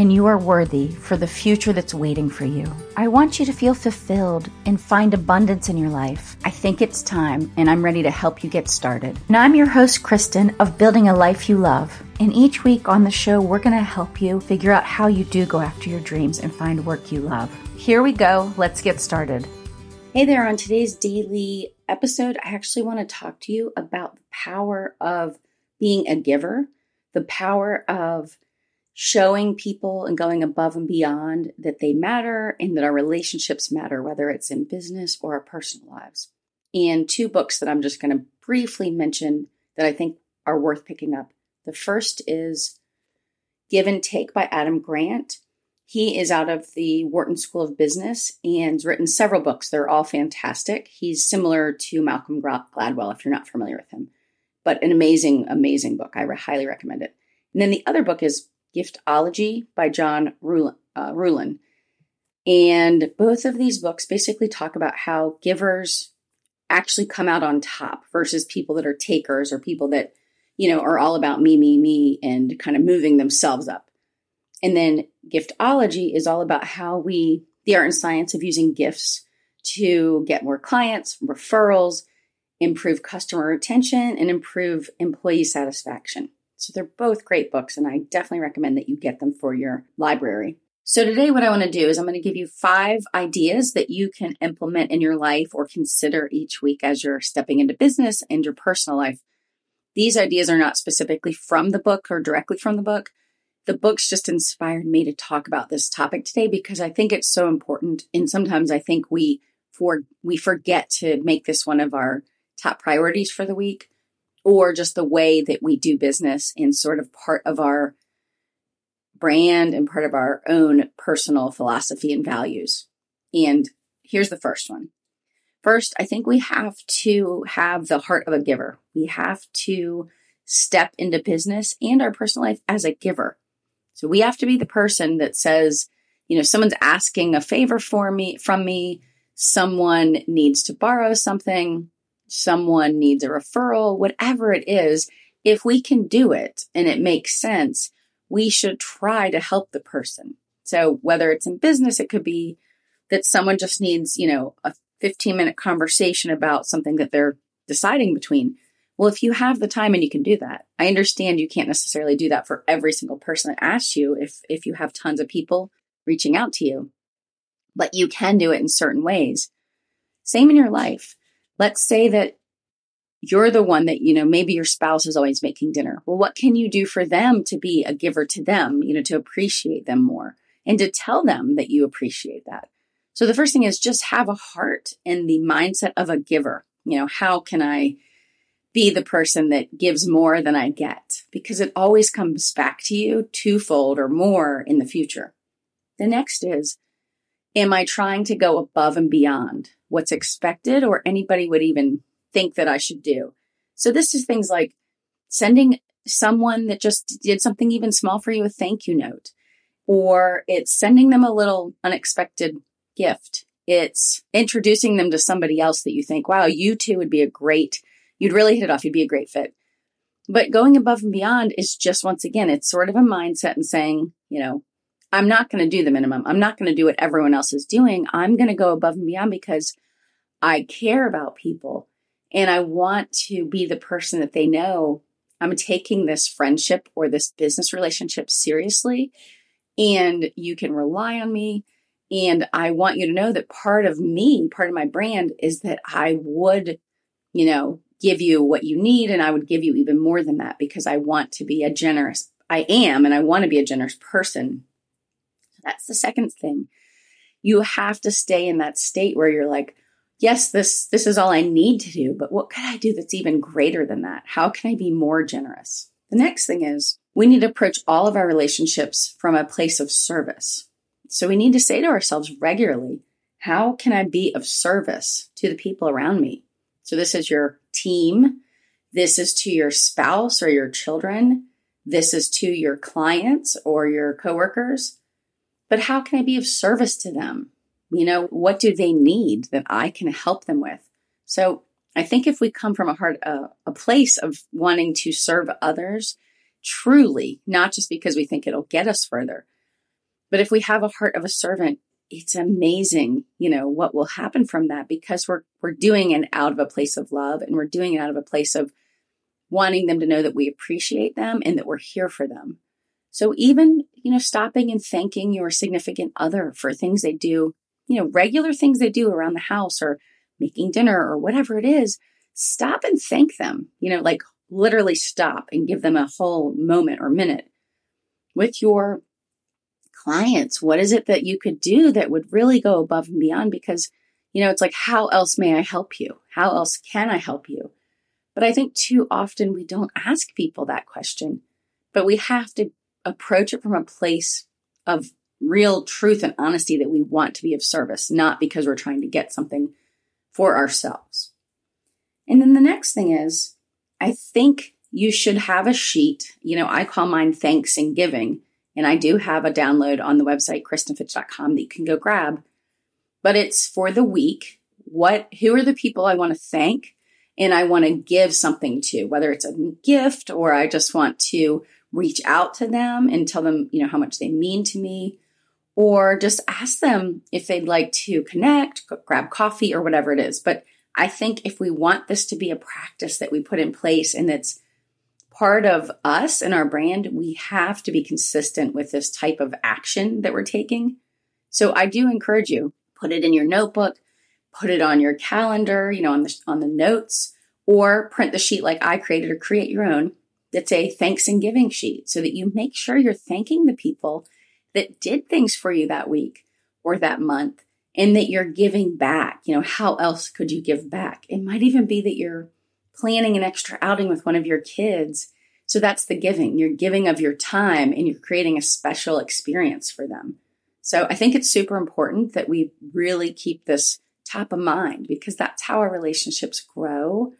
and you are worthy for the future that's waiting for you. I want you to feel fulfilled and find abundance in your life. I think it's time, and I'm ready to help you get started. Now, I'm your host, Kristen, of Building a Life You Love. And each week on the show, we're going to help you figure out how you do go after your dreams and find work you love. Here we go. Let's get started. Hey there, on today's daily episode, I actually want to talk to you about the power of being a giver, the power of showing people and going above and beyond that they matter and that our relationships matter, whether it's in business or our personal lives. And two books that I'm just going to briefly mention that I think are worth picking up. The first is Give and Take by Adam Grant. He is out of the Wharton School of Business and has written several books. They're all fantastic. He's similar to Malcolm Gladwell, if you're not familiar with him, but an amazing, amazing book. I highly recommend it. And then the other book is Giftology by John Ruhlin. Uh, Ruhlin. And both of these books basically talk about how givers actually come out on top versus people that are takers or people that, you know, are all about me, me, me and kind of moving themselves up. And then giftology is all about how we, the art and science of using gifts to get more clients, referrals, improve customer retention, and improve employee satisfaction. So they're both great books, and I definitely recommend that you get them for your library. So today, what I want to do is I'm going to give you five ideas that you can implement in your life or consider each week as you're stepping into business and your personal life. These ideas are not specifically from the book or directly from the book, the books just inspired me to talk about this topic today because I think it's so important. And sometimes I think we for we forget to make this one of our top priorities for the week or just the way that we do business and sort of part of our brand and part of our own personal philosophy and values. And here's the first one. First, I think we have to have the heart of a giver. We have to step into business and our personal life as a giver. So we have to be the person that says, you know, someone's asking a favor for me from me, someone needs to borrow something, someone needs a referral, whatever it is, if we can do it and it makes sense, we should try to help the person. So whether it's in business, it could be that someone just needs, you know, a 15 minute conversation about something that they're deciding between. Well, if you have the time and you can do that, I understand you can't necessarily do that for every single person that asks you if, if you have tons of people reaching out to you, but you can do it in certain ways. Same in your life. Let's say that you're the one that, you know, maybe your spouse is always making dinner. Well, what can you do for them to be a giver to them, you know, to appreciate them more and to tell them that you appreciate that? So the first thing is just have a heart and the mindset of a giver. You know, how can I be the person that gives more than I get because it always comes back to you twofold or more in the future. The next is, am I trying to go above and beyond what's expected or anybody would even think that I should do? So this is things like sending someone that just did something even small for you a thank you note, or it's sending them a little unexpected gift. It's introducing them to somebody else that you think, wow, you two would be a great You'd really hit it off. You'd be a great fit. But going above and beyond is just once again, it's sort of a mindset and saying, you know, I'm not going to do the minimum. I'm not going to do what everyone else is doing. I'm going to go above and beyond because I care about people and I want to be the person that they know I'm taking this friendship or this business relationship seriously and you can rely on me. And I want you to know that part of me, part of my brand is that I would, you know, give you what you need and I would give you even more than that because I want to be a generous I am and I want to be a generous person. That's the second thing. You have to stay in that state where you're like, yes, this this is all I need to do, but what could I do that's even greater than that? How can I be more generous? The next thing is we need to approach all of our relationships from a place of service. So we need to say to ourselves regularly, how can I be of service to the people around me? So this is your team, This is to your spouse or your children. This is to your clients or your coworkers. But how can I be of service to them? You know, what do they need that I can help them with? So I think if we come from a heart, a place of wanting to serve others, truly, not just because we think it'll get us further, but if we have a heart of a servant, it's amazing, you know, what will happen from that because we're we're doing it out of a place of love and we're doing it out of a place of wanting them to know that we appreciate them and that we're here for them. So even, you know, stopping and thanking your significant other for things they do, you know, regular things they do around the house or making dinner or whatever it is, stop and thank them. You know, like literally stop and give them a whole moment or minute. With your clients, what is it that you could do that would really go above and beyond? Because, you know, it's like, how else may I help you? How else can I help you? But I think too often we don't ask people that question, but we have to approach it from a place of real truth and honesty that we want to be of service, not because we're trying to get something for ourselves. And then the next thing is, I think you should have a sheet. You know, I call mine thanks and giving. And I do have a download on the website, KristenFitch.com, that you can go grab. But it's for the week. What, who are the people I want to thank? and I want to give something to, whether it's a gift or I just want to reach out to them and tell them, you know, how much they mean to me, or just ask them if they'd like to connect, grab coffee, or whatever it is. But I think if we want this to be a practice that we put in place and it's part of us and our brand, we have to be consistent with this type of action that we're taking. So I do encourage you, put it in your notebook, put it on your calendar, you know, on the on the notes, or print the sheet like I created or create your own that's a thanks and giving sheet so that you make sure you're thanking the people that did things for you that week or that month and that you're giving back. You know, how else could you give back? It might even be that you're planning an extra outing with one of your kids. So that's the giving. You're giving of your time and you're creating a special experience for them. So I think it's super important that we really keep this top of mind because that's how our relationships grow.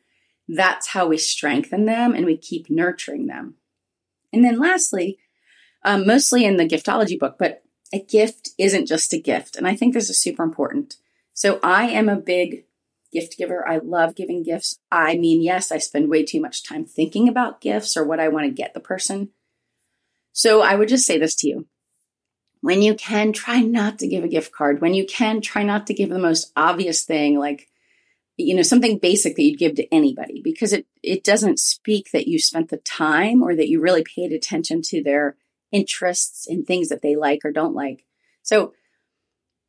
That's how we strengthen them and we keep nurturing them. And then lastly, um, mostly in the giftology book, but a gift isn't just a gift. And I think this is super important. So I am a big gift giver. I love giving gifts. I mean, yes, I spend way too much time thinking about gifts or what I want to get the person. So I would just say this to you when you can, try not to give a gift card. When you can, try not to give the most obvious thing, like, you know, something basic that you'd give to anybody, because it, it doesn't speak that you spent the time or that you really paid attention to their interests and things that they like or don't like. So,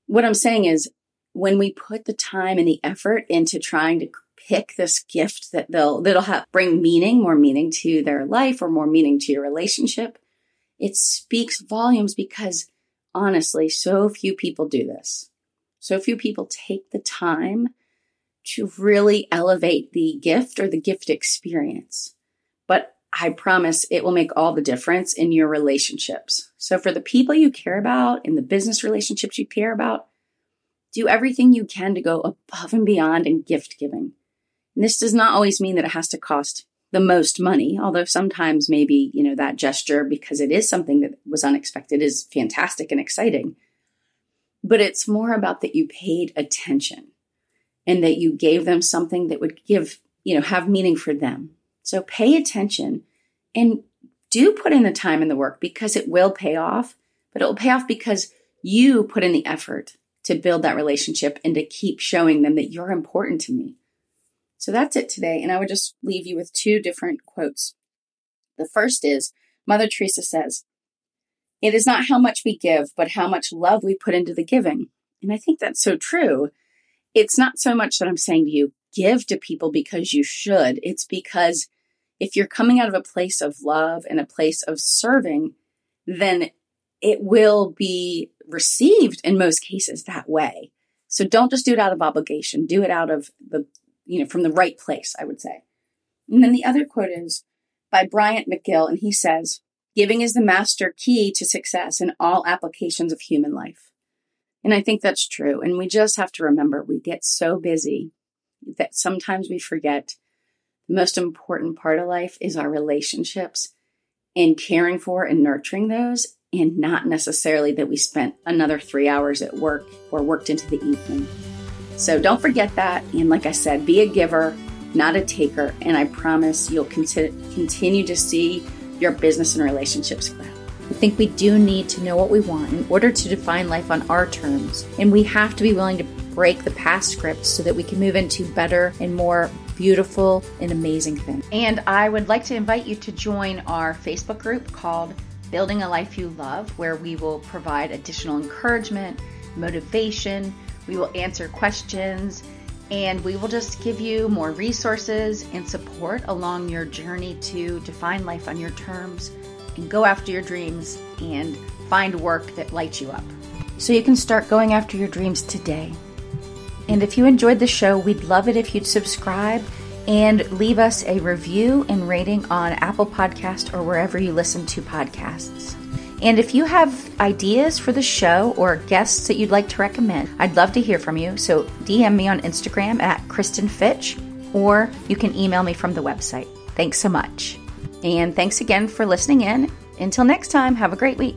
what I'm saying is, when we put the time and the effort into trying to pick this gift that they'll that'll have bring meaning, more meaning to their life or more meaning to your relationship, it speaks volumes because honestly, so few people do this. So few people take the time to really elevate the gift or the gift experience. But I promise it will make all the difference in your relationships. So for the people you care about, in the business relationships you care about, do everything you can to go above and beyond in gift giving. And this does not always mean that it has to cost the most money, although sometimes maybe, you know, that gesture, because it is something that was unexpected, is fantastic and exciting. But it's more about that you paid attention and that you gave them something that would give, you know, have meaning for them. So pay attention and do put in the time and the work because it will pay off, but it will pay off because you put in the effort to build that relationship and to keep showing them that you're important to me. So that's it today. And I would just leave you with two different quotes. The first is Mother Teresa says, It is not how much we give, but how much love we put into the giving. And I think that's so true. It's not so much that I'm saying to you, give to people because you should. It's because if you're coming out of a place of love and a place of serving, then it will be received in most cases that way. So don't just do it out of obligation. Do it out of the you know, from the right place, I would say. And then the other quote is by Bryant McGill, and he says, Giving is the master key to success in all applications of human life. And I think that's true. And we just have to remember we get so busy that sometimes we forget The most important part of life is our relationships and caring for and nurturing those, and not necessarily that we spent another three hours at work or worked into the evening. So don't forget that. And like I said, be a giver, not a taker. And I promise you'll continue to see your business and relationships grow. I think we do need to know what we want in order to define life on our terms. And we have to be willing to break the past scripts so that we can move into better and more beautiful and amazing things. And I would like to invite you to join our Facebook group called Building a Life You Love, where we will provide additional encouragement, motivation, we will answer questions, and we will just give you more resources and support along your journey to define life on your terms and go after your dreams and find work that lights you up. So you can start going after your dreams today. And if you enjoyed the show, we'd love it if you'd subscribe and leave us a review and rating on Apple Podcast or wherever you listen to podcasts. And if you have ideas for the show or guests that you'd like to recommend, I'd love to hear from you. So DM me on Instagram at Kristen Fitch, or you can email me from the website. Thanks so much. And thanks again for listening in. Until next time, have a great week.